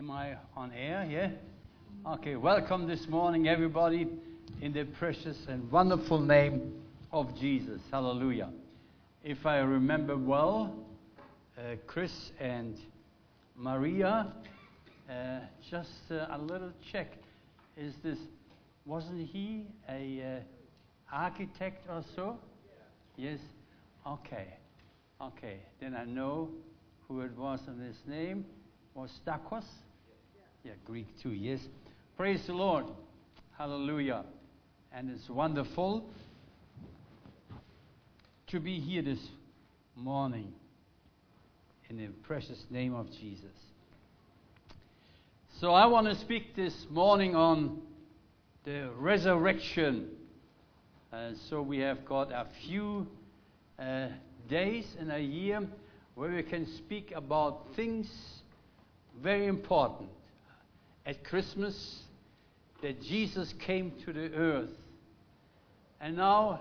Am I on air? Yeah? Okay, welcome this morning, everybody, in the precious and wonderful name of Jesus. Hallelujah. If I remember well, uh, Chris and Maria, uh, just uh, a little check. Is this, wasn't he a uh, architect or so? Yes? Okay. Okay, then I know who it was and his name was Stakos. Yeah, Greek too, yes. Praise the Lord. Hallelujah. And it's wonderful to be here this morning in the precious name of Jesus. So I want to speak this morning on the resurrection. Uh, so we have got a few uh, days in a year where we can speak about things very important. At Christmas, that Jesus came to the earth. And now,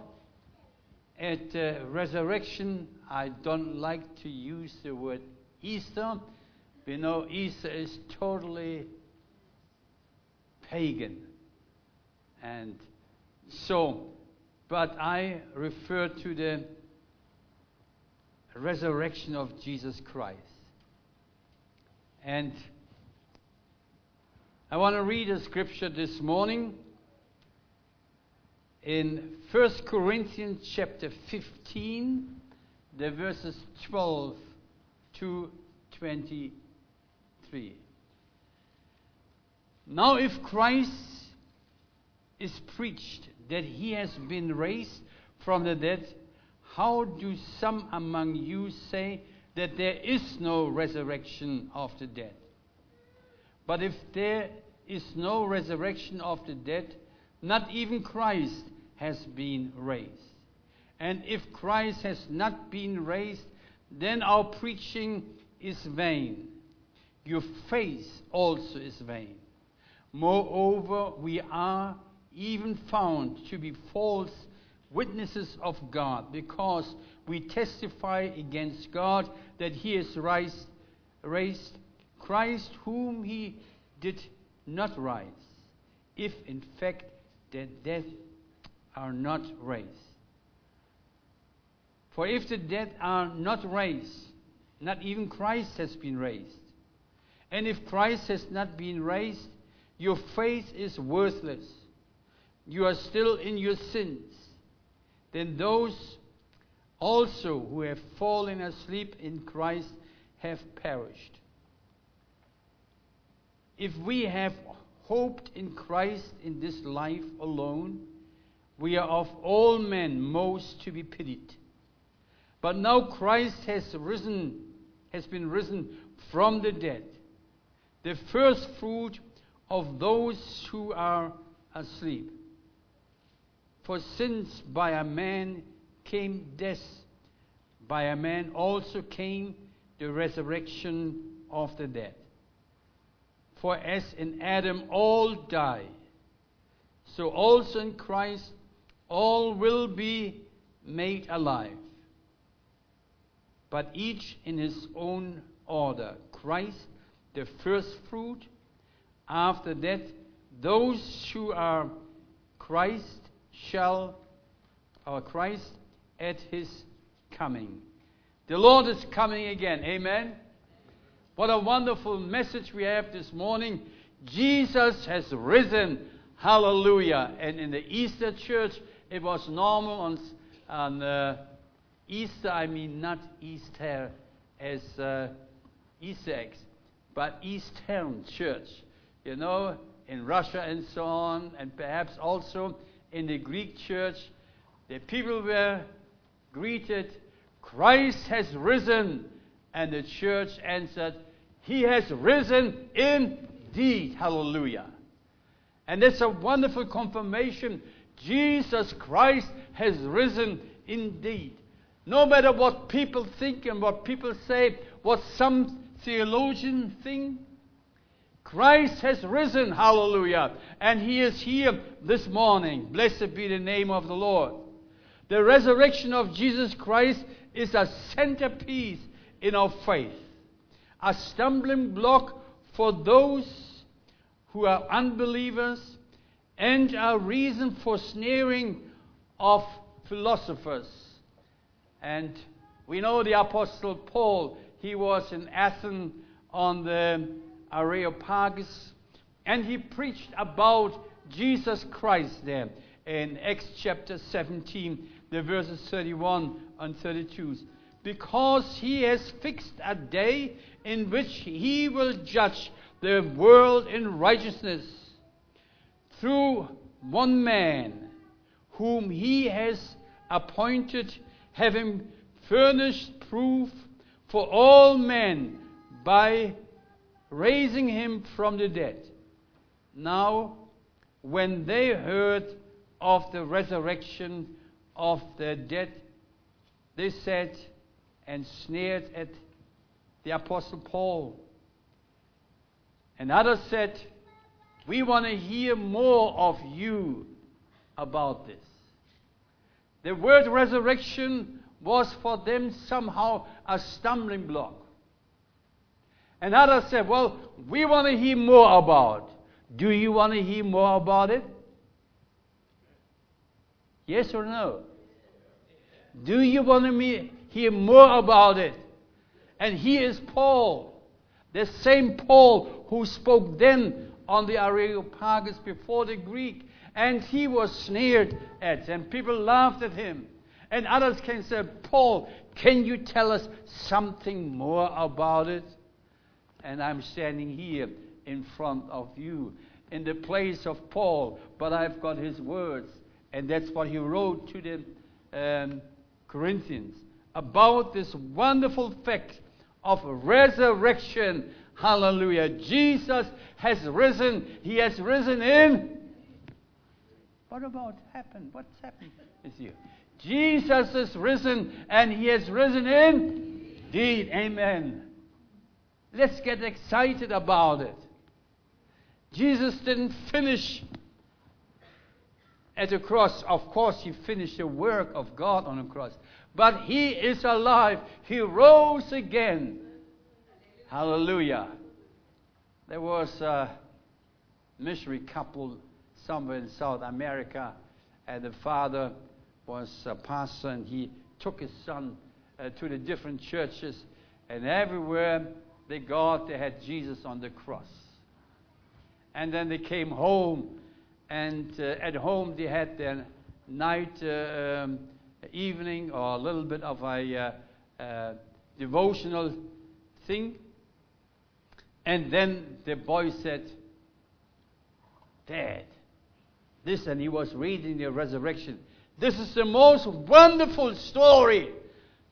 at uh, resurrection, I don't like to use the word Easter. We know Easter is totally pagan. And so, but I refer to the resurrection of Jesus Christ. And I want to read a scripture this morning in 1 Corinthians chapter 15, the verses 12 to 23. Now, if Christ is preached that he has been raised from the dead, how do some among you say that there is no resurrection of the dead? But if there is no resurrection of the dead, not even Christ has been raised. And if Christ has not been raised, then our preaching is vain. Your faith also is vain. Moreover, we are even found to be false witnesses of God, because we testify against God that He has raised, raised Christ, whom He did not rise, if in fact the dead are not raised. For if the dead are not raised, not even Christ has been raised. And if Christ has not been raised, your faith is worthless. You are still in your sins then those also who have fallen asleep in Christ have perished. If we have hoped in Christ in this life alone, we are of all men most to be pitied. But now Christ has risen, has been risen from the dead, the first fruit of those who are asleep. For since by a man came death, by a man also came the resurrection of the dead. For as in Adam all die, so also in Christ all will be made alive. But each in his own order. Christ, the first fruit. After that, those who are Christ shall our Christ at his coming. The Lord is coming again. Amen. What a wonderful message we have this morning. Jesus has risen. Hallelujah. And in the Easter church, it was normal on, on uh, Easter, I mean not Easter as uh, Easter eggs, but Eastern church. You know, in Russia and so on, and perhaps also in the Greek church, the people were greeted, Christ has risen. And the church answered, He has risen indeed. Hallelujah. And that's a wonderful confirmation. Jesus Christ has risen indeed. No matter what people think and what people say, what some theologian think, Christ has risen, hallelujah, and he is here this morning. Blessed be the name of the Lord. The resurrection of Jesus Christ is a centerpiece in our faith, a stumbling block for those who are unbelievers and a reason for sneering of philosophers. And we know the Apostle Paul, he was in Athens on the Areopagus, and he preached about Jesus Christ there in Acts chapter 17, the verses 31 and 32. Because he has fixed a day in which he will judge the world in righteousness through one man whom he has appointed, having furnished proof for all men by raising him from the dead. Now, when they heard of the resurrection of the dead, they said and sneered at the Apostle Paul. And others said, We want to hear more of you about this. The word resurrection was for them somehow a stumbling block. And others said, Well, we want to hear more about. it. Do you want to hear more about it? Yes or no? Do you want to hear more about it? And here is Paul, the same Paul who spoke then on the Areopagus before the Greek. And he was sneered at, and people laughed at him. And others can say, Paul, can you tell us something more about it? And I'm standing here in front of you in the place of Paul, but I've got his words. And that's what he wrote to the um, Corinthians about this wonderful fact of resurrection. Hallelujah. Jesus has risen. He has risen in. What about happened? What's happened this year? Jesus is risen and he has risen in deed. Amen. Let's get excited about it. Jesus didn't finish at the cross. Of course, he finished the work of God on the cross. But he is alive. He rose again. Hallelujah. There was a missionary couple somewhere in South America, and the father was a pastor, and he took his son uh, to the different churches, and everywhere they got, they had Jesus on the cross. And then they came home, and uh, at home they had their night, uh, um, evening, or a little bit of a uh, uh, devotional thing. And then the boy said, Dad, this, and he was reading the resurrection. This is the most wonderful story.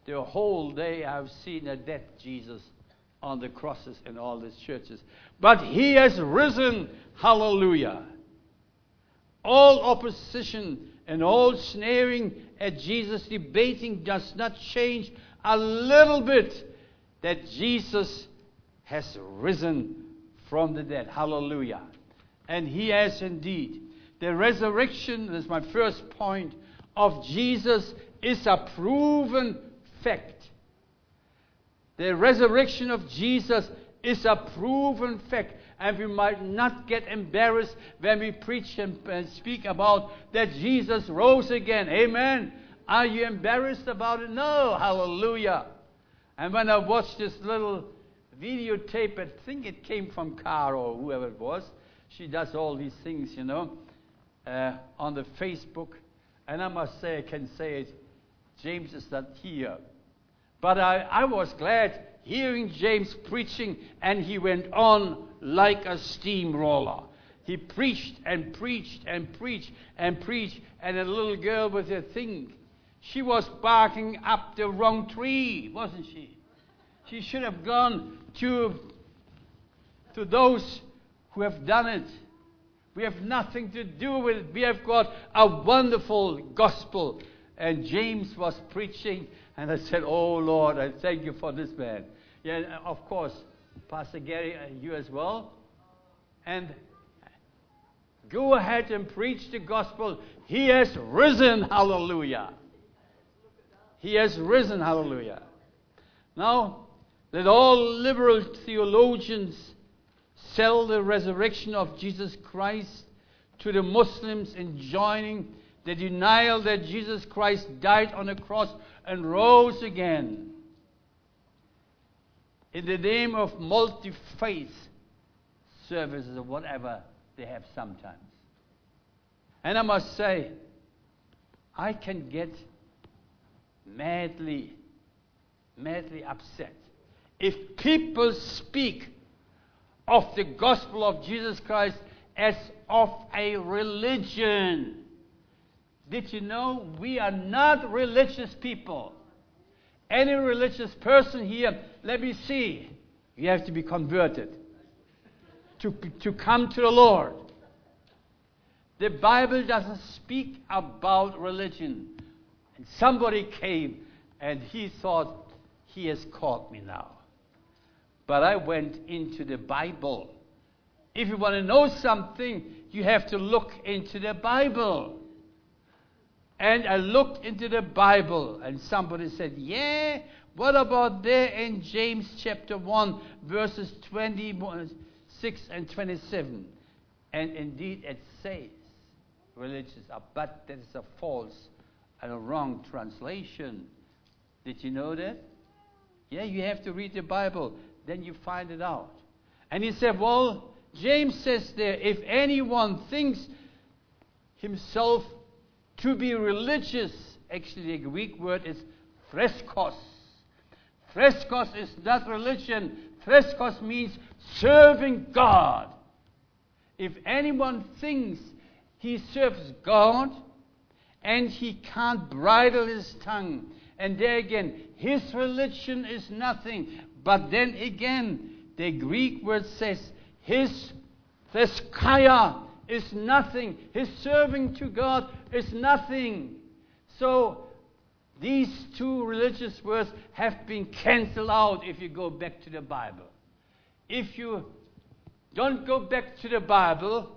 The whole day I've seen a dead Jesus on the crosses in all these churches. But he has risen. Hallelujah. All opposition and all sneering at Jesus, debating does not change a little bit that Jesus has risen from the dead. Hallelujah. And he has indeed. The resurrection, that's my first point, of Jesus is a proven fact. The resurrection of Jesus is a proven fact. And we might not get embarrassed when we preach and, and speak about that Jesus rose again. Amen. Are you embarrassed about it? No. Hallelujah. And when I watched this little videotape, I think it came from Caro or whoever it was. She does all these things, you know, uh, on the Facebook. And I must say, I can say it, James is not here. But I, I was glad hearing James preaching, and he went on like a steamroller. He preached and preached and preached and preached, and a little girl with a thing, she was barking up the wrong tree, wasn't she? She should have gone to, to those who have done it. We have nothing to do with it. We have got a wonderful gospel. And James was preaching, and I said, Oh Lord, I thank you for this man. Yeah, of course, Pastor Gary, uh, you as well. And go ahead and preach the gospel. He has risen, hallelujah. He has risen, hallelujah. Now, let all liberal theologians sell the resurrection of Jesus Christ to the Muslims in joining the denial that Jesus Christ died on the cross and rose again in the name of multi faith services or whatever they have sometimes. And I must say, I can get madly, madly upset if people speak of the gospel of Jesus Christ as of a religion. Did you know we are not religious people? Any religious person here, let me see, you have to be converted to, to come to the Lord. The Bible doesn't speak about religion. And somebody came and he thought, he has caught me now. But I went into the Bible. If you want to know something, you have to look into the Bible. And I looked into the Bible, and somebody said, Yeah, what about there in James chapter 1, verses 26 and 27? And indeed it says, religious are, but that is a false and a wrong translation. Did you know that? Yeah, you have to read the Bible, then you find it out. And he said, Well, James says there, if anyone thinks himself to be religious, actually, the Greek word is freskos. Freskos is not religion, freskos means serving God. If anyone thinks he serves God and he can't bridle his tongue, and there again, his religion is nothing. But then again, the Greek word says his theskaya is nothing. His serving to God is nothing. So these two religious words have been cancelled out if you go back to the Bible. If you don't go back to the Bible,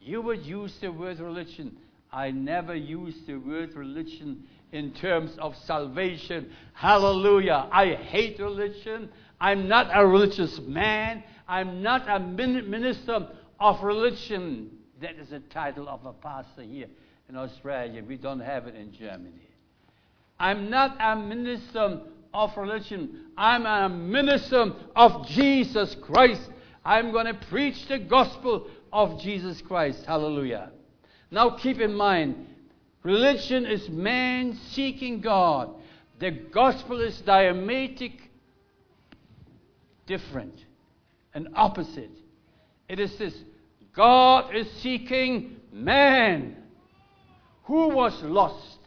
you would use the word religion. I never use the word religion in terms of salvation. Hallelujah. I hate religion. I'm not a religious man. I'm not a minister of religion. That is the title of a pastor here in Australia. We don't have it in Germany. I'm not a minister of religion. I'm a minister of Jesus Christ. I'm going to preach the gospel of Jesus Christ. Hallelujah. Now keep in mind, religion is man seeking God. The gospel is diametric different and opposite. It is this God is seeking man. Who was lost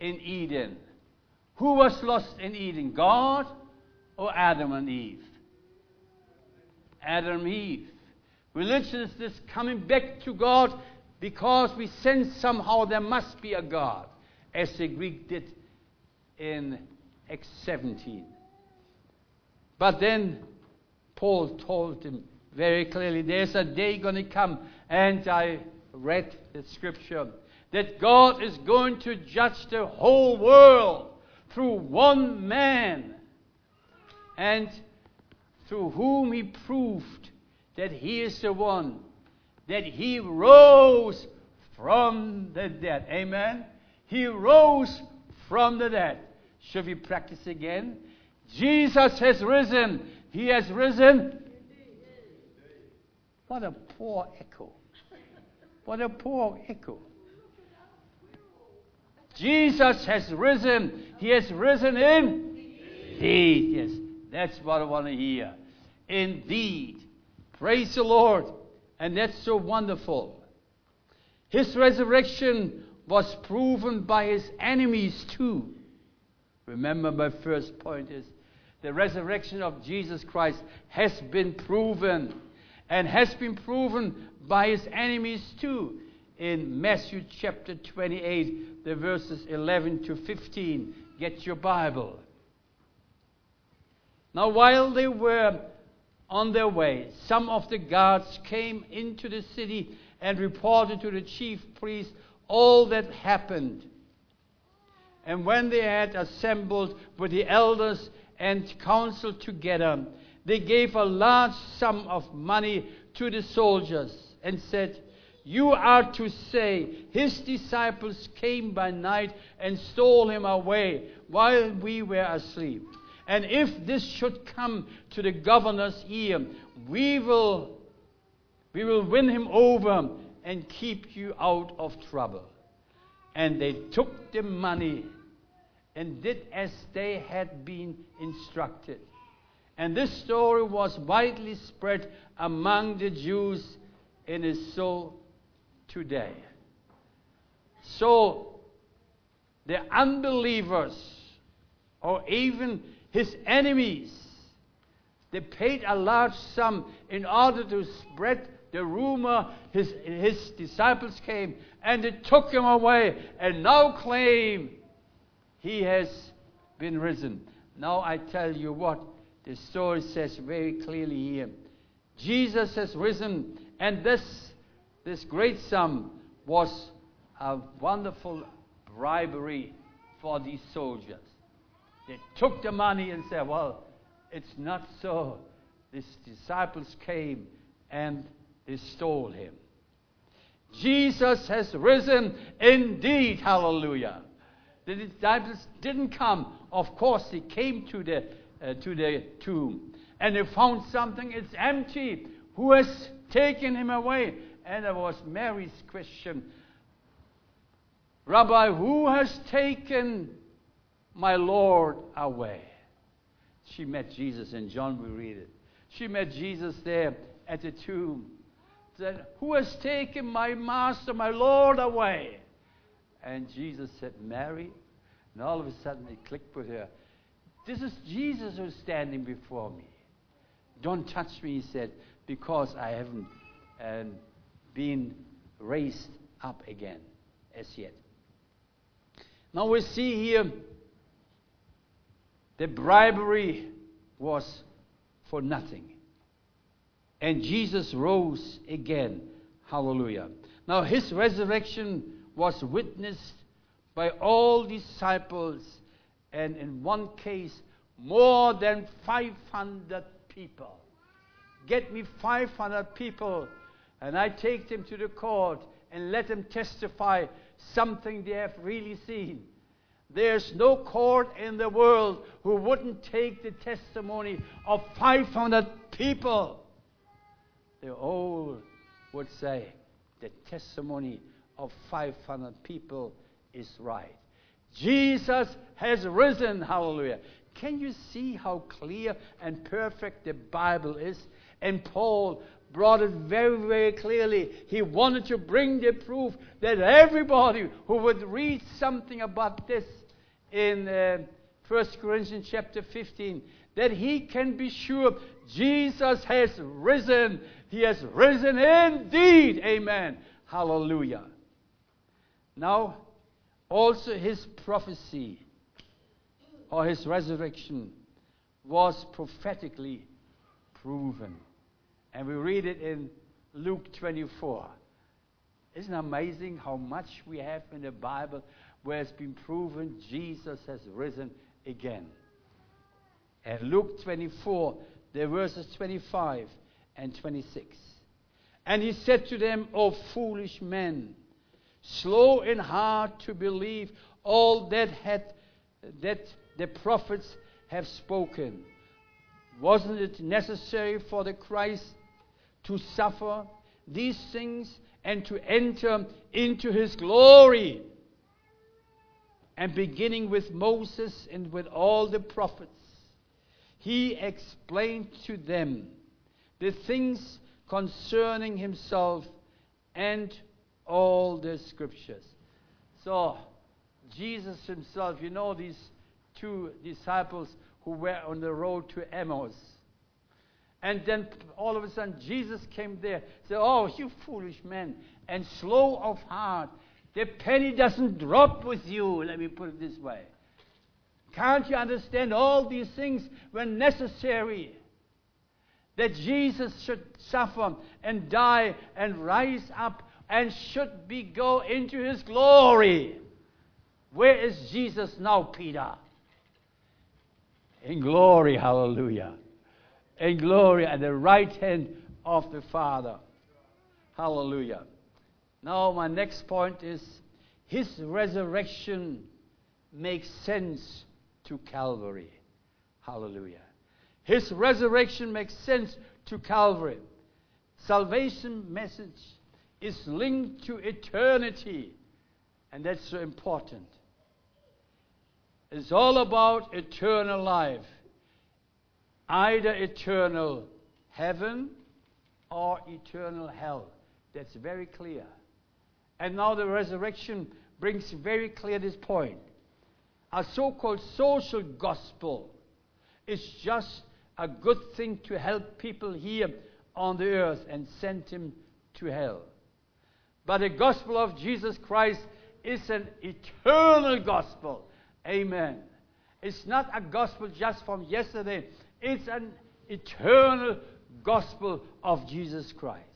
in Eden? Who was lost in Eden? God or Adam and Eve? Adam and Eve. Religion is this coming back to God because we sense somehow there must be a God, as the Greek did in Acts 17. But then Paul told him very clearly there's a day going to come, and I read the scripture that God is going to judge the whole world through one man, and through whom he proved that he is the one, that he rose from the dead. Amen? He rose from the dead. Should we practice again? Jesus has risen. He has risen what a poor echo. What a poor echo. Jesus has risen. He has risen in indeed. Yes, that's what I want to hear. Indeed. Praise the Lord. And that's so wonderful. His resurrection was proven by his enemies too. Remember, my first point is the resurrection of Jesus Christ has been proven and has been proven by his enemies too. In Matthew chapter 28, the verses 11 to 15. Get your Bible. Now, while they were on their way, some of the guards came into the city and reported to the chief priest all that happened. And when they had assembled with the elders and council together, they gave a large sum of money to the soldiers and said, You are to say, His disciples came by night and stole him away while we were asleep. And if this should come to the governor's ear, we will, we will win him over and keep you out of trouble. And they took the money and did as they had been instructed. And this story was widely spread among the Jews and is so today. So, the unbelievers, or even his enemies, they paid a large sum in order to spread the rumor his, his disciples came and they took him away and now claim he has been risen. Now I tell you what, the story says very clearly here. Jesus has risen, and this, this great sum was a wonderful bribery for these soldiers. They took the money and said, Well, it's not so. These disciples came and they stole him. Jesus has risen indeed. Hallelujah. The disciples didn't come. Of course, they came to the uh, to the tomb. And they found something, it's empty. Who has taken him away? And there was Mary's question Rabbi, who has taken my Lord away? She met Jesus in John, we read it. She met Jesus there at the tomb. Said, Who has taken my master, my Lord away? And Jesus said, Mary. And all of a sudden it clicked with her. This is Jesus who's standing before me. Don't touch me, he said, because I haven't um, been raised up again as yet. Now we see here the bribery was for nothing. And Jesus rose again. Hallelujah. Now his resurrection was witnessed by all disciples and in one case, more than 500 people. Get me 500 people, and I take them to the court and let them testify something they have really seen. There's no court in the world who wouldn't take the testimony of 500 people. They all would say the testimony of 500 people is right. Jesus has risen. Hallelujah. Can you see how clear and perfect the Bible is? And Paul brought it very, very clearly. He wanted to bring the proof that everybody who would read something about this in uh, 1 Corinthians chapter 15, that he can be sure Jesus has risen. He has risen indeed. Amen. Hallelujah. Now, also, his prophecy or his resurrection was prophetically proven. And we read it in Luke 24. Isn't it amazing how much we have in the Bible where it's been proven Jesus has risen again? And Luke 24, the verses 25 and 26. And he said to them, O foolish men, slow in heart to believe all that had that the prophets have spoken. Wasn't it necessary for the Christ to suffer these things and to enter into his glory? And beginning with Moses and with all the prophets, he explained to them the things concerning himself and all the scriptures. So, Jesus himself, you know, these two disciples who were on the road to Emmaus. And then all of a sudden, Jesus came there. Said, Oh, you foolish men, and slow of heart. The penny doesn't drop with you, let me put it this way. Can't you understand all these things were necessary? That Jesus should suffer and die and rise up and should be go into his glory. Where is Jesus now, Peter? In glory, hallelujah. In glory at the right hand of the Father. Hallelujah. Now, my next point is his resurrection makes sense to Calvary. Hallelujah. His resurrection makes sense to Calvary. Salvation message is linked to eternity, and that's so important. It's all about eternal life, either eternal heaven or eternal hell. That's very clear. And now the resurrection brings very clear this point. A so called social gospel is just a good thing to help people here on the earth and send him to hell. But the gospel of Jesus Christ is an eternal gospel. Amen. It's not a gospel just from yesterday, it's an eternal gospel of Jesus Christ.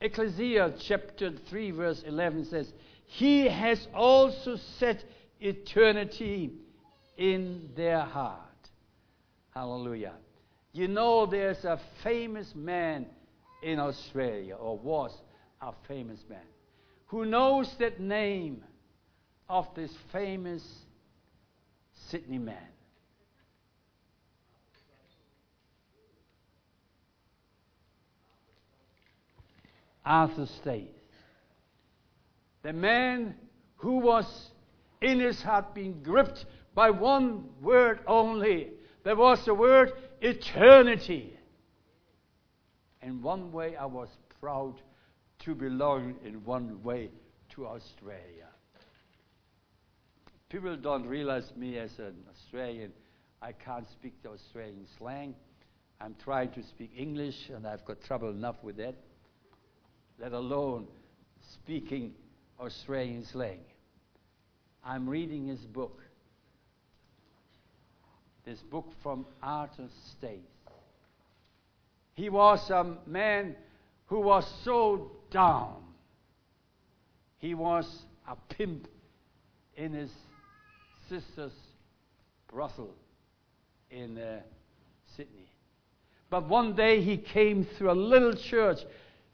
Ecclesia chapter 3, verse 11 says, He has also set eternity in their heart. Hallelujah. You know, there's a famous man in Australia, or was a famous man, who knows that name of this famous Sydney man. Arthur Stace. The man who was in his heart being gripped by one word only. There was the word eternity. In one way, I was proud to belong in one way to Australia. People don't realize me as an Australian. I can't speak the Australian slang. I'm trying to speak English, and I've got trouble enough with that let alone speaking or Australian slang. I'm reading his book. This book from Arthur Stace. He was a man who was so down. He was a pimp in his sister's brothel in uh, Sydney. But one day he came through a little church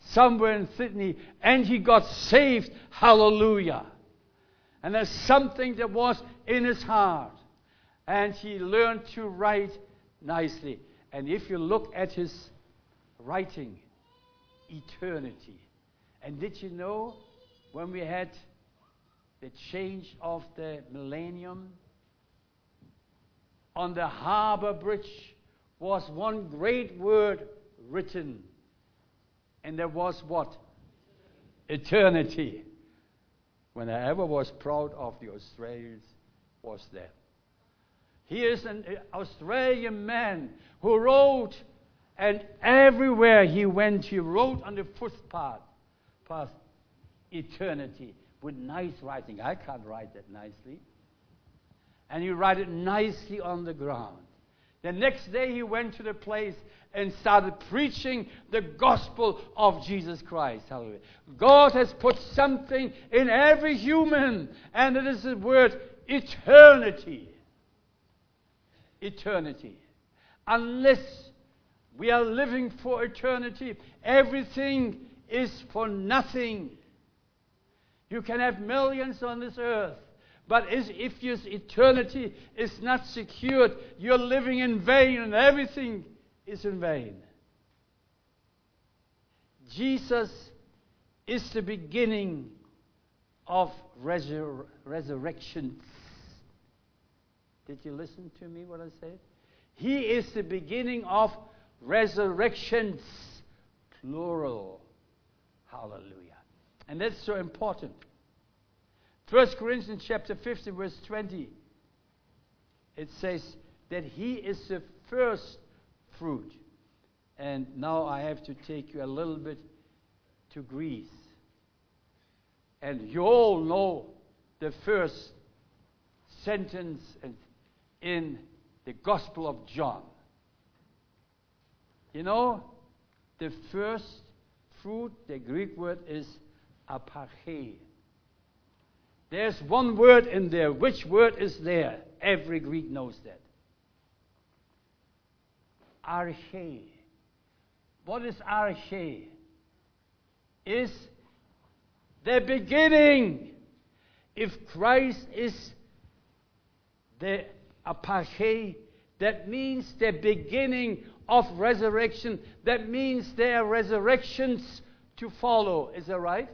somewhere in Sydney and he got saved. Hallelujah. And there's something that was in his heart. And he learned to write nicely. And if you look at his writing, eternity. And did you know when we had the change of the millennium? On the harbor bridge was one great word written and there was what? Eternity. When I ever was proud of the Australians, was that. He is an Australian man who wrote, and everywhere he went, he wrote on the footpath, past eternity, with nice writing. I can't write that nicely. And he wrote it nicely on the ground. The next day he went to the place and started preaching the gospel of Jesus Christ. Hallelujah. God has put something in every human, and it is the word eternity. Eternity. Unless we are living for eternity, everything is for nothing. You can have millions on this earth, but if your eternity is not secured, you're living in vain and everything is in vain. Jesus is the beginning of resur- resurrection. Did you listen to me what I said? He is the beginning of resurrections, plural. Hallelujah. And that's so important. 1 Corinthians chapter 50 verse 20 it says that he is the first fruit. And now I have to take you a little bit to Greece. And you all know the first sentence in the Gospel of John. You know, the first fruit, the Greek word is aparche. There's one word in there. Which word is there? Every Greek knows that. arche. What is arche? Is the beginning. If Christ is the aparche, that means the beginning of resurrection. That means there are resurrections to follow. Is that right?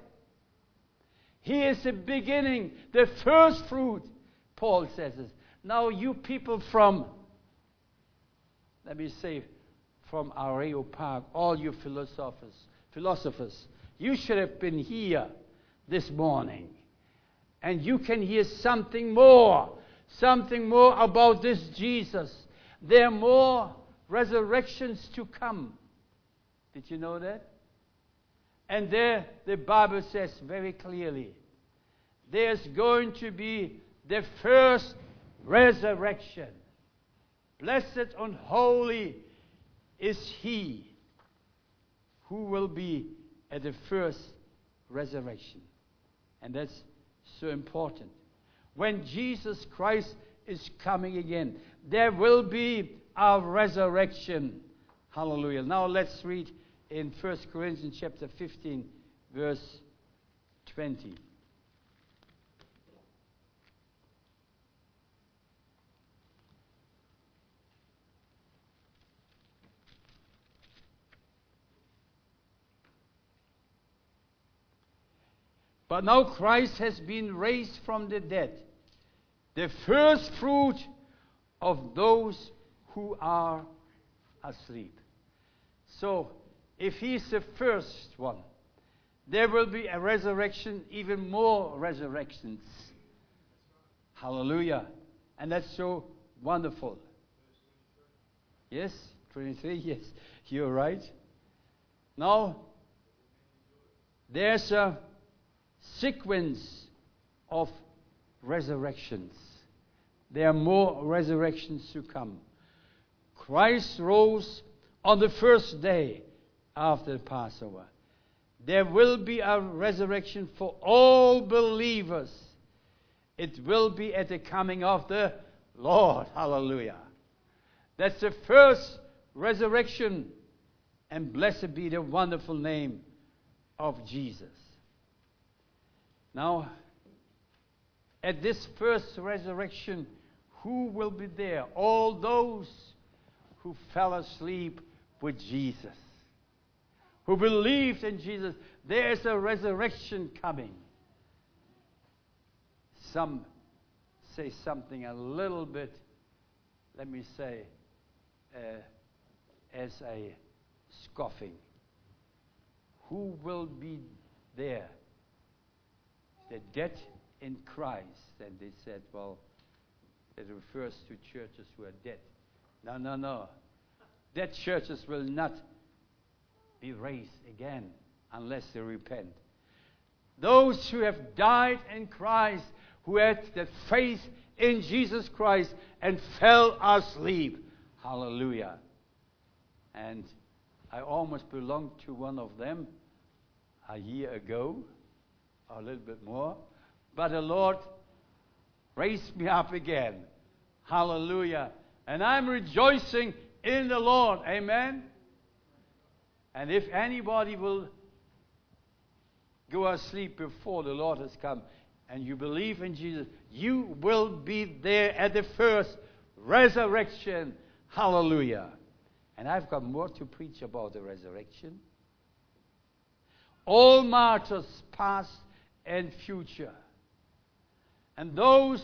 He is the beginning, the first fruit, Paul says this. Now, you people from, let me say, from Areopag, all you philosophers, philosophers, you should have been here this morning. And you can hear something more, something more about this Jesus. There are more resurrections to come. Did you know that? And there, the Bible says very clearly there's going to be the first resurrection. Blessed and holy is he who will be at the first resurrection. And that's so important. When Jesus Christ is coming again, there will be a resurrection. Hallelujah. Now let's read in 1 Corinthians chapter 15, verse 20. But now Christ has been raised from the dead, the first fruit of those who are asleep. So, if he's the first one, there will be a resurrection, even more resurrections. Hallelujah. And that's so wonderful. Yes, 23, yes, you're right. Now, there's a sequence of resurrections. There are more resurrections to come. Christ rose on the first day after the Passover. There will be a resurrection for all believers. It will be at the coming of the Lord. Hallelujah. That's the first resurrection. And blessed be the wonderful name of Jesus. Now, at this first resurrection, who will be there? All those who fell asleep with Jesus, who believed in Jesus. There's a resurrection coming. Some say something a little bit, let me say, uh, as a scoffing. Who will be there? the dead in Christ. And they said, well, it refers to churches who are dead. No, no, no. Dead churches will not be raised again unless they repent. Those who have died in Christ, who had the faith in Jesus Christ and fell asleep. Hallelujah. And I almost belonged to one of them a year ago a little bit more. But the Lord raised me up again. Hallelujah. And I'm rejoicing in the Lord. Amen. And if anybody will go asleep before the Lord has come and you believe in Jesus, you will be there at the first resurrection. Hallelujah. And I've got more to preach about the resurrection. All martyrs past and future. And those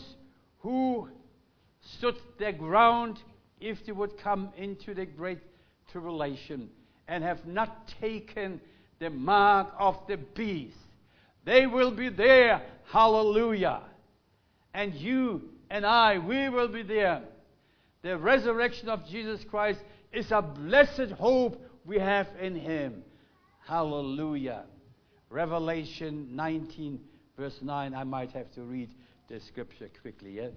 who stood their ground if they would come into the great tribulation and have not taken the mark of the beast, they will be there. Hallelujah. And you and I, we will be there. The resurrection of Jesus Christ is a blessed hope we have in Him. Hallelujah. Revelation 19, verse 9. I might have to read the scripture quickly, yeah?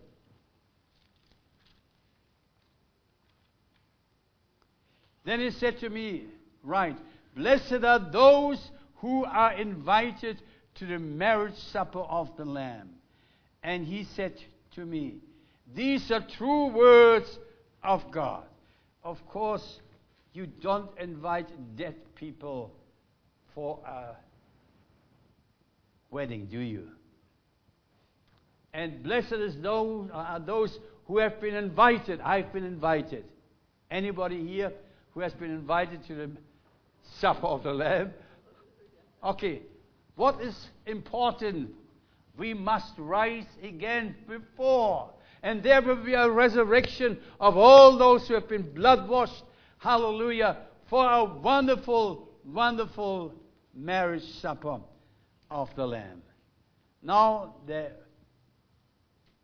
Then he said to me, Right, blessed are those who are invited to the marriage supper of the Lamb. And he said to me, These are true words of God. Of course, You don't invite dead people for a wedding, do you? And blessed is those, are those who have been invited. I've been invited. Anybody here who has been invited to the supper of the Lamb? Okay, what is important? We must rise again before. And there will be a resurrection of all those who have been blood washed. Hallelujah. For a wonderful, wonderful marriage supper of the Lamb. Now, the,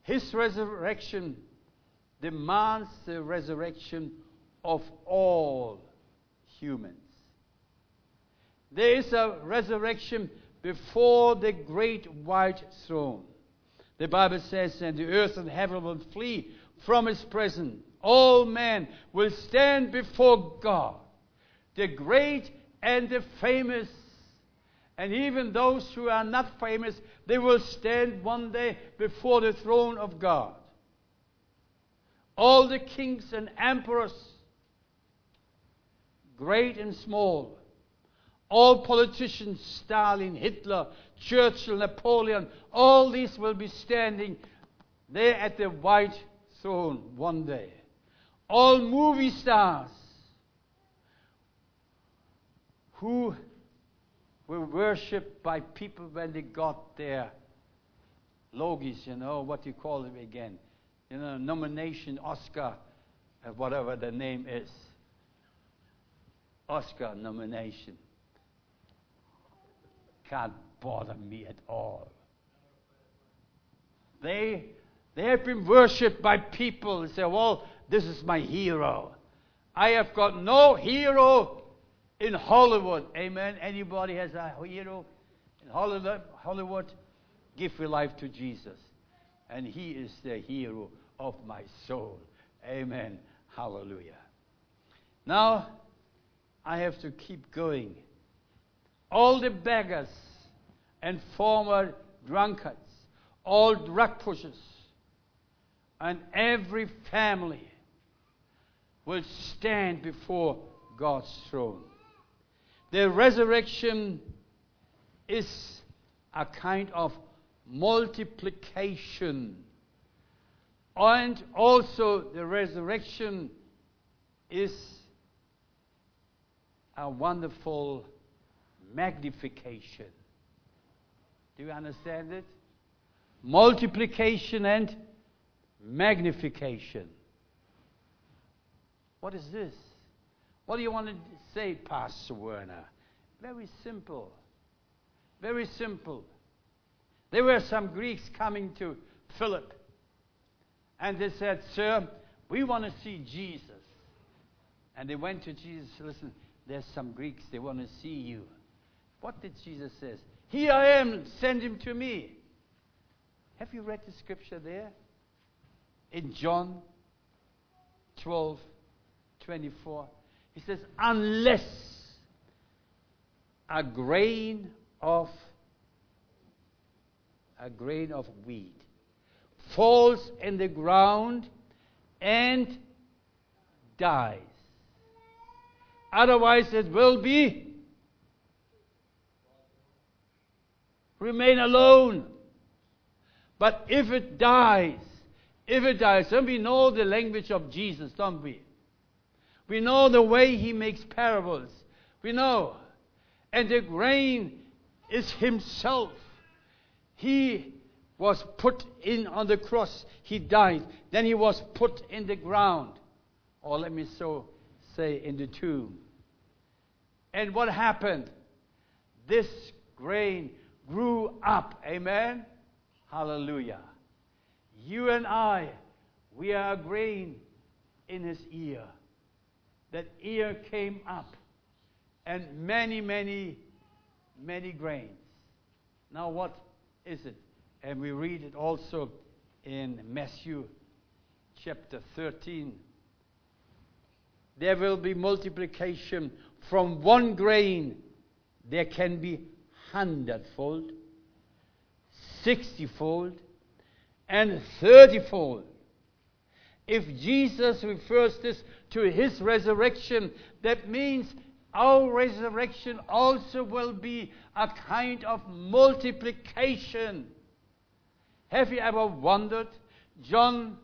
his resurrection demands the resurrection of all humans. There is a resurrection before the great white throne. The Bible says, and the earth and heaven will flee from his presence. All men will stand before God, the great and the famous. And even those who are not famous, they will stand one day before the throne of God. All the kings and emperors, great and small, all politicians, Stalin, Hitler, Churchill, Napoleon, all these will be standing there at the white throne one day. All movie stars who were worshipped by people when they got their Logies, you know, what you call them again? You know, nomination, Oscar, uh, whatever the name is. Oscar nomination can't bother me at all. They, they have been worshipped by people and say, well, this is my hero. I have got no hero in Hollywood. Amen. Anybody has a hero in Hollywood? Hollywood? Give your life to Jesus. And he is the hero of my soul. Amen. Hallelujah. Now, I have to keep going all the beggars and former drunkards, all drug pushers, and every family will stand before God's throne. The resurrection is a kind of multiplication. And also, the resurrection is a wonderful magnification. Do you understand it? Multiplication and magnification. What is this? What do you want to say, Pastor Werner? Very simple. Very simple. There were some Greeks coming to Philip, and they said, Sir, we want to see Jesus. And they went to Jesus, listen, there's some Greeks, they want to see you. What did Jesus say? Here I am, send him to me. Have you read the scripture there? In John 12, 24. He says, unless a grain of a grain of wheat falls in the ground and dies. Otherwise, it will be remain alone. But if it dies, if it dies, then we know the language of Jesus, don't we? We know the way he makes parables. We know. And the grain is himself. He was put in on the cross. He died. Then he was put in the ground. Or let me so say in the tomb. And what happened? This grain grew up. Amen? Hallelujah. You and I, we are a grain in his ear. That ear came up. And many, many, many grains. Now, what is it? And we read it also in Matthew chapter 13. There will be multiplication from one grain. There can be hundredfold, sixtyfold, and thirtyfold. If Jesus refers this to his resurrection, that means our resurrection also will be a kind of multiplication. Have you ever wondered? John,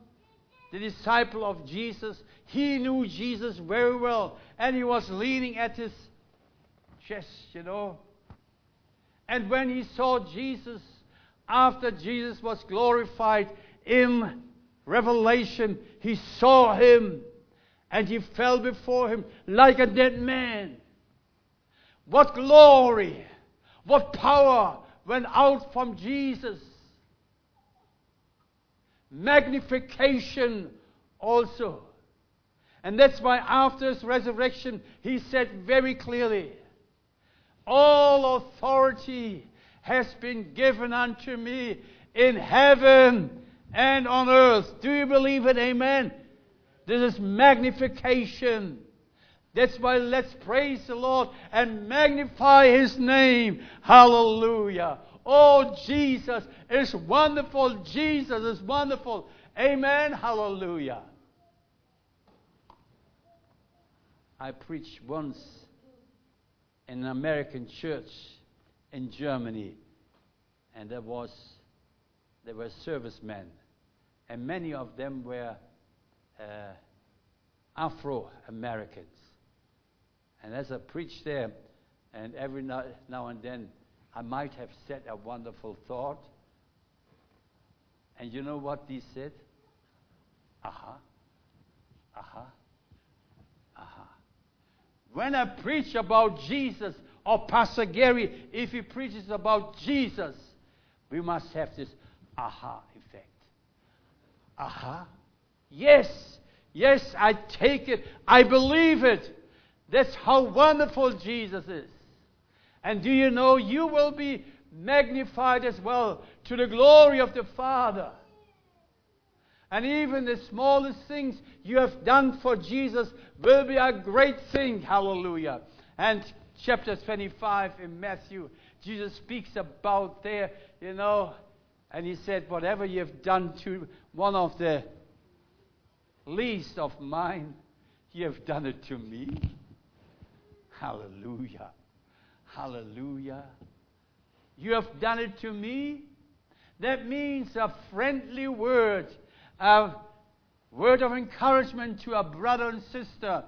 the disciple of Jesus, he knew Jesus very well, and he was leaning at his chest, you know. And when he saw Jesus, after Jesus was glorified in Revelation, he saw him and he fell before him like a dead man. What glory, what power went out from Jesus. Magnification also. And that's why after his resurrection, he said very clearly, All authority has been given unto me in heaven and on earth. Do you believe it? Amen. This is magnification. That's why let's praise the Lord and magnify His name. Hallelujah. Oh, Jesus is wonderful. Jesus is wonderful. Amen. Hallelujah. I preached once in an American church in Germany, and there was there were servicemen, and many of them were uh, Afro Americans. And as I preached there, and every now, now and then I might have said a wonderful thought, and you know what they said? Aha, aha, aha. When I preach about Jesus, or Pastor Gary, if he preaches about Jesus, we must have this aha effect. Aha. Yes, yes, I take it. I believe it. That's how wonderful Jesus is. And do you know you will be magnified as well to the glory of the Father? And even the smallest things you have done for Jesus will be a great thing. Hallelujah. And chapter 25 in Matthew, Jesus speaks about there, you know, and he said, Whatever you've done to one of the least of mine, you have done it to me. Hallelujah. Hallelujah. You have done it to me. That means a friendly word, a word of encouragement to a brother and sister.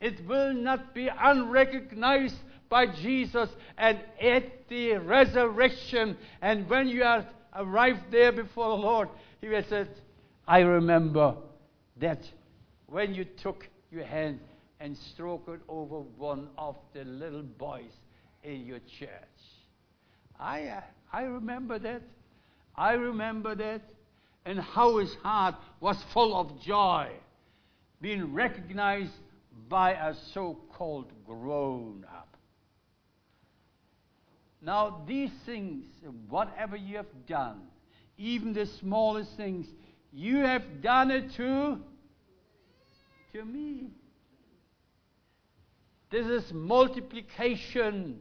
It will not be unrecognized by Jesus and at the resurrection. And when you are arrived there before the Lord, He will say, I remember that when you took your hand and stroked over one of the little boys in your church. I, uh, I remember that. I remember that. And how his heart was full of joy, being recognized by a so called grown up. Now, these things, whatever you have done, even the smallest things, you have done it to to me. This is multiplication.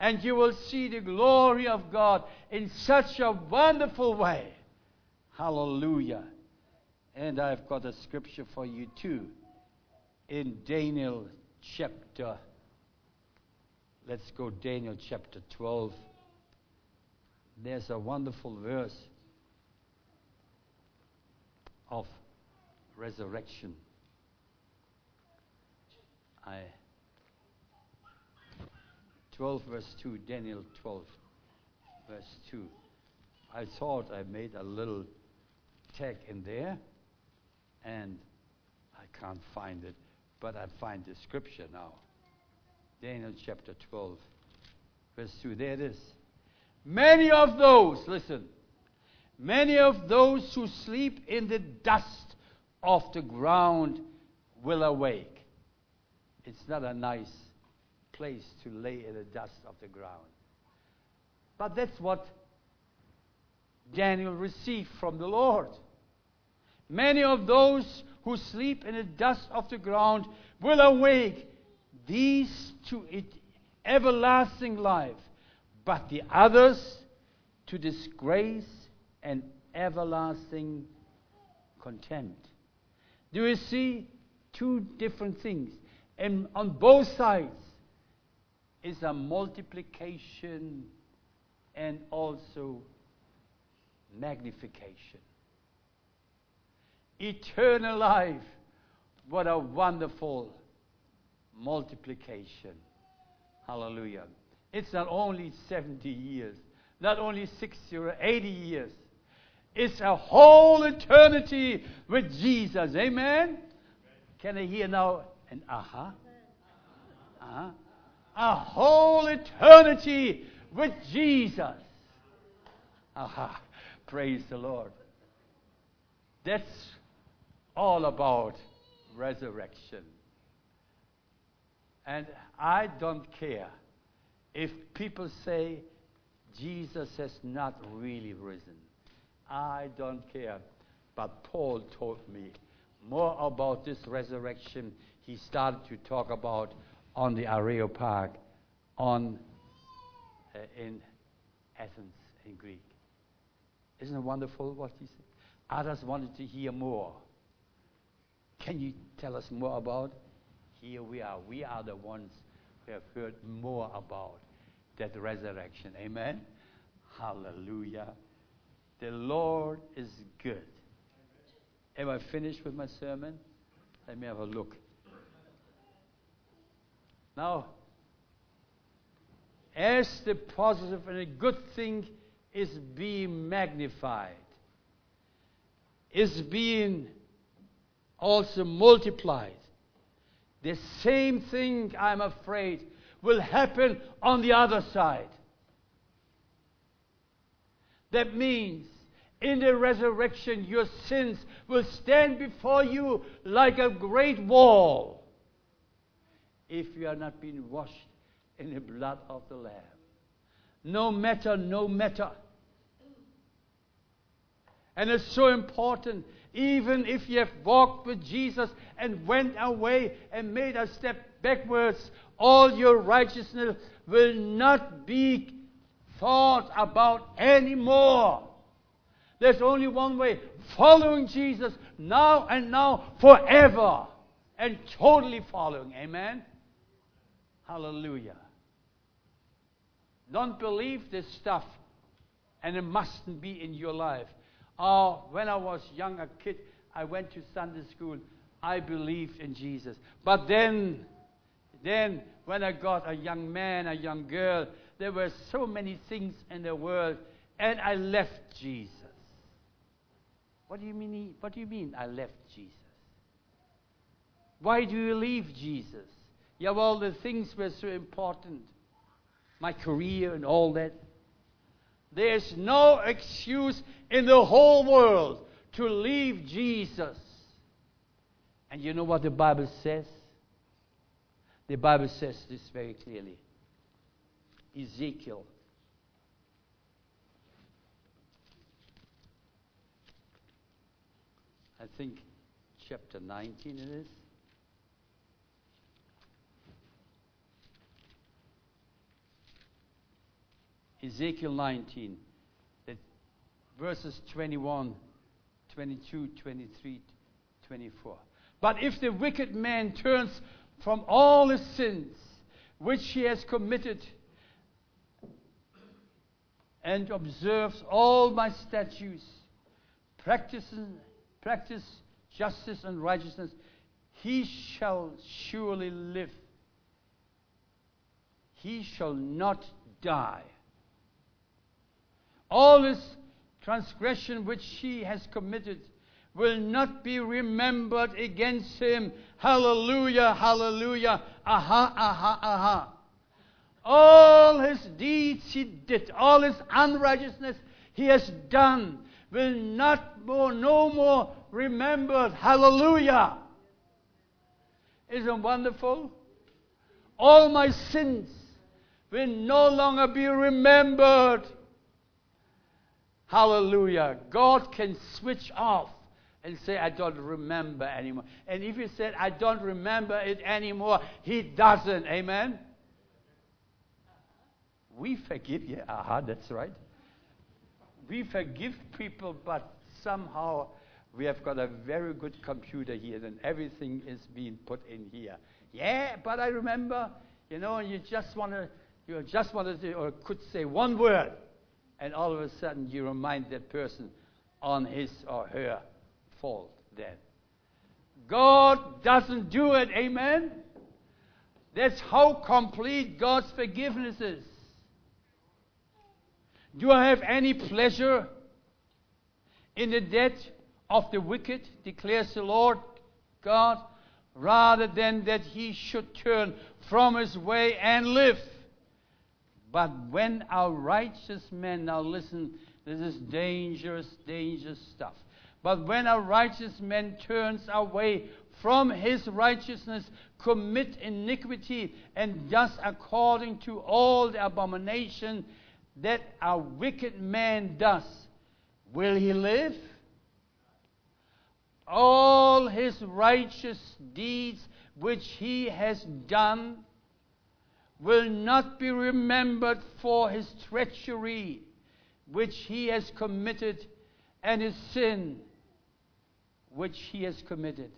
And you will see the glory of God in such a wonderful way. Hallelujah. And I've got a scripture for you too. In Daniel chapter, let's go Daniel chapter 12. There's a wonderful verse of resurrection. I 12 verse 2, Daniel 12 verse 2. I thought I made a little tag in there and I can't find it, but I find the scripture now. Daniel chapter 12 verse 2. There it is. Many of those, listen, many of those who sleep in the dust of the ground will awake. It's not a nice place to lay in the dust of the ground. But that's what Daniel received from the Lord. Many of those who sleep in the dust of the ground will awake, these to it everlasting life, but the others to disgrace and everlasting contempt. Do you see two different things? And on both sides is a multiplication and also magnification. Eternal life, what a wonderful multiplication. Hallelujah. It's not only 70 years, not only 60 or 80 years. It's a whole eternity with Jesus. Amen? Can I hear now an aha? Uh-huh. A whole eternity with Jesus. Aha. Praise the Lord. That's all about resurrection. And I don't care if people say Jesus has not really risen. I don't care. But Paul told me more about this resurrection. He started to talk about on the Areopag on uh, in Athens in Greek. Isn't it wonderful what he said? Others wanted to hear more. Can you tell us more about? Here we are. We are the ones who have heard more about that resurrection. Amen. Hallelujah. The Lord is good. Am I finished with my sermon? Let me have a look. Now, as the positive and a good thing is being magnified, is being also multiplied, the same thing, I'm afraid, will happen on the other side. That means in the resurrection, your sins will stand before you like a great wall if you are not being washed in the blood of the Lamb. No matter, no matter. And it's so important, even if you have walked with Jesus and went away and made a step backwards, all your righteousness will not be thought about anymore. There's only one way following Jesus now and now, forever, and totally following. Amen? Hallelujah. Don't believe this stuff, and it mustn't be in your life. Oh, when I was young, a kid, I went to Sunday school. I believed in Jesus. But then, then when I got a young man, a young girl, there were so many things in the world, and I left Jesus. What do you mean? What do you mean? I left Jesus. Why do you leave Jesus? Yeah, well, the things were so important. My career and all that. There's no excuse in the whole world to leave Jesus. And you know what the Bible says? The Bible says this very clearly. Ezekiel. I think chapter 19 it is. Ezekiel 19, that verses 21, 22, 23, 24. But if the wicked man turns from all his sins which he has committed and observes all my statutes, practices, practice justice and righteousness, he shall surely live. He shall not die. All his transgression which he has committed will not be remembered against him. Hallelujah, hallelujah. Aha, aha, aha. All his deeds he did, all his unrighteousness he has done, will not more, no more remembered. Hallelujah. Isn't wonderful? All my sins will no longer be remembered. Hallelujah. God can switch off and say, I don't remember anymore. And if you said, I don't remember it anymore, He doesn't. Amen? We forgive you. Aha, that's right. We forgive people, but somehow we have got a very good computer here, and everything is being put in here. Yeah, but I remember, you know, And you just want to, you just want to, or could say one word, and all of a sudden you remind that person on his or her fault. Then God doesn't do it. Amen. That's how complete God's forgiveness is. Do I have any pleasure in the death of the wicked, declares the Lord God, rather than that he should turn from his way and live? But when our righteous men, now listen, this is dangerous, dangerous stuff. But when a righteous man turns away from his righteousness, commit iniquity, and does according to all the abomination that a wicked man does, will he live? All his righteous deeds which he has done will not be remembered for his treachery which he has committed and his sin which he has committed.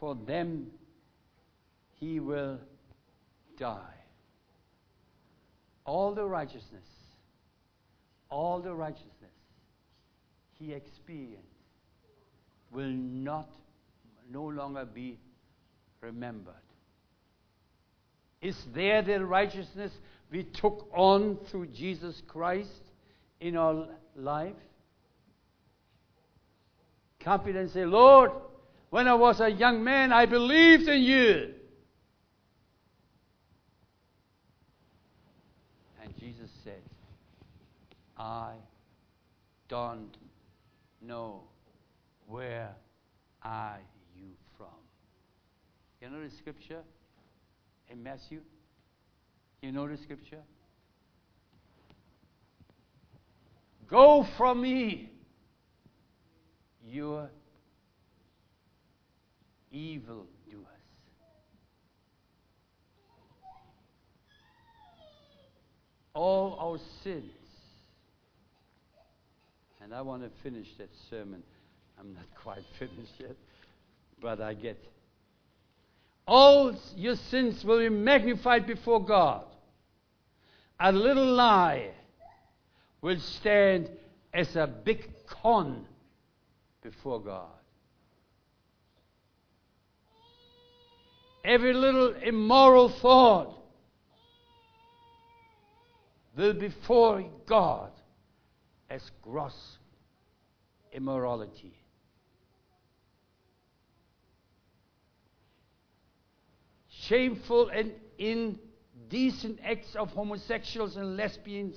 For them he will die. All the righteousness, all the righteousness he experienced will not, no longer be remembered. Is there the righteousness we took on through Jesus Christ in our life? Confidence say, Lord, when I was a young man, I believed in you. And Jesus said, I don't know where are you from. You know the scripture in Matthew? You know the scripture? Go from me, you evil doers. All our sins. And I want to finish that sermon. I'm not quite finished yet, but I get. All your sins will be magnified before God a little lie will stand as a big con before God. Every little immoral thought will be before God as gross immorality. Shameful and indecent acts of homosexuals and lesbians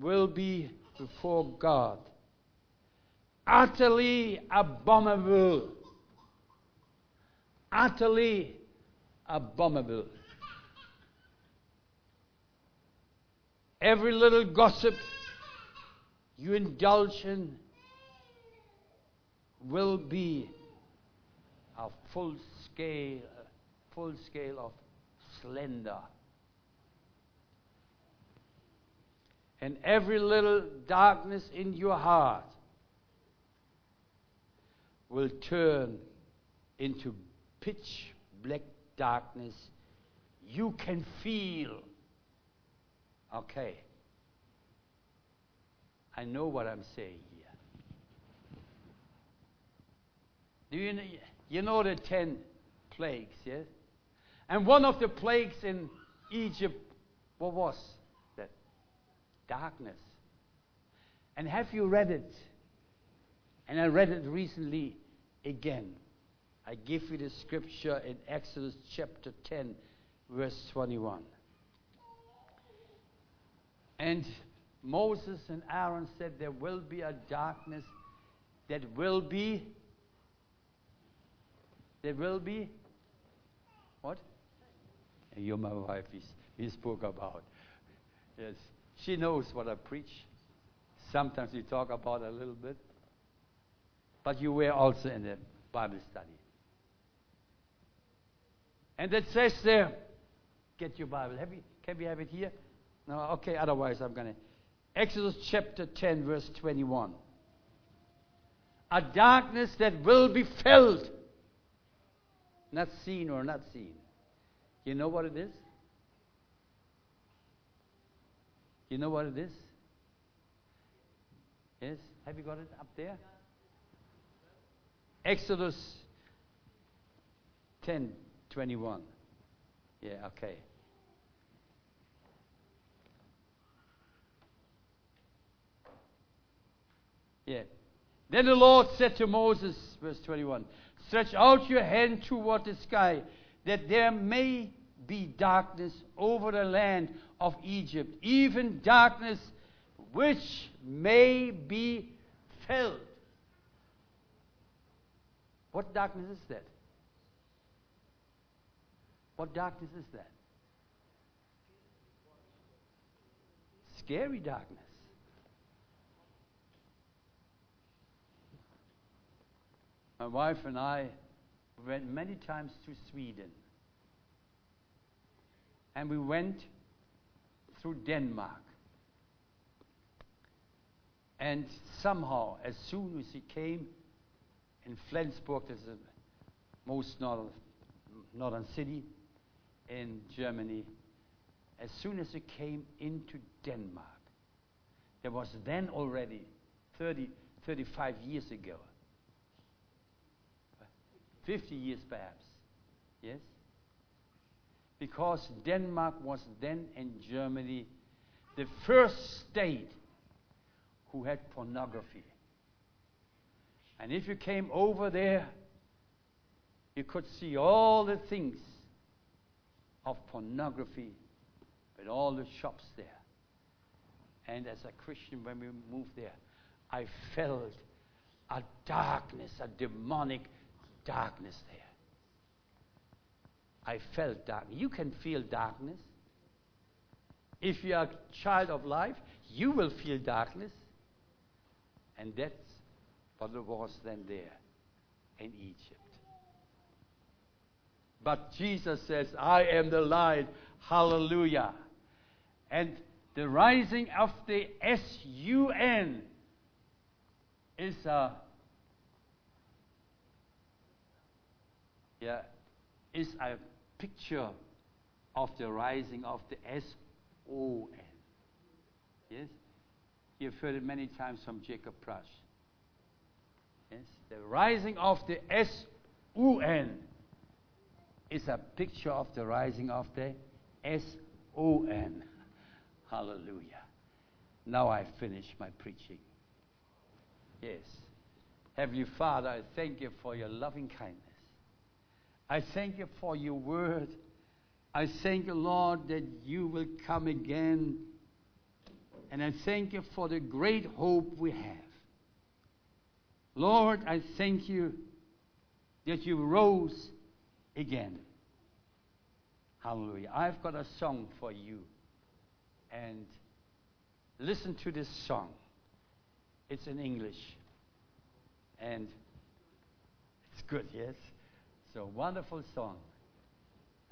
will be before God. Utterly abominable. Utterly abominable. Every little gossip you indulge in will be a full scale, full scale of slender. And every little darkness in your heart will turn into pitch black darkness you can feel. Okay. I know what I'm saying here. Do you know, you know the ten plagues, yes? And one of the plagues in Egypt, what was that? Darkness. And have you read it? And I read it recently again. I give you the scripture in Exodus chapter 10, verse 21. And Moses and Aaron said, There will be a darkness that will be, there will be? You're my wife, he, he spoke about. Yes, she knows what I preach. Sometimes we talk about a little bit. But you were also in the Bible study. And it says there, get your Bible. Have you, can we have it here? No, okay, otherwise I'm going to Exodus chapter 10, verse 21. A darkness that will be felt, not seen or not seen. You know what it is? You know what it is? Yes? Have you got it up there? Exodus 10 21. Yeah, okay. Yeah. Then the Lord said to Moses, verse 21, Stretch out your hand toward the sky, that there may be darkness over the land of Egypt, even darkness which may be felt. What darkness is that? What darkness is that? Scary darkness. My wife and I went many times to Sweden. And we went through Denmark. And somehow, as soon as he came in Flensburg, that's the most northern, northern city in Germany, as soon as he came into Denmark, there was then already 30, 35 years ago, 50 years perhaps, yes? Because Denmark was then in Germany the first state who had pornography. And if you came over there, you could see all the things of pornography with all the shops there. And as a Christian, when we moved there, I felt a darkness, a demonic darkness there. I felt darkness. You can feel darkness. If you are a child of life, you will feel darkness. And that's what it was then there in Egypt. But Jesus says, I am the light. Hallelujah. And the rising of the S U N is a yeah, is a picture of the rising of the S O N. Yes? You've heard it many times from Jacob Prasch. Yes? The rising of the S U N is a picture of the rising of the S O N. Hallelujah. Now I finish my preaching. Yes. Heavenly Father, I thank you for your loving kindness. I thank you for your word. I thank you, Lord, that you will come again. And I thank you for the great hope we have. Lord, I thank you that you rose again. Hallelujah. I've got a song for you. And listen to this song. It's in English. And it's good, yes? A wonderful song.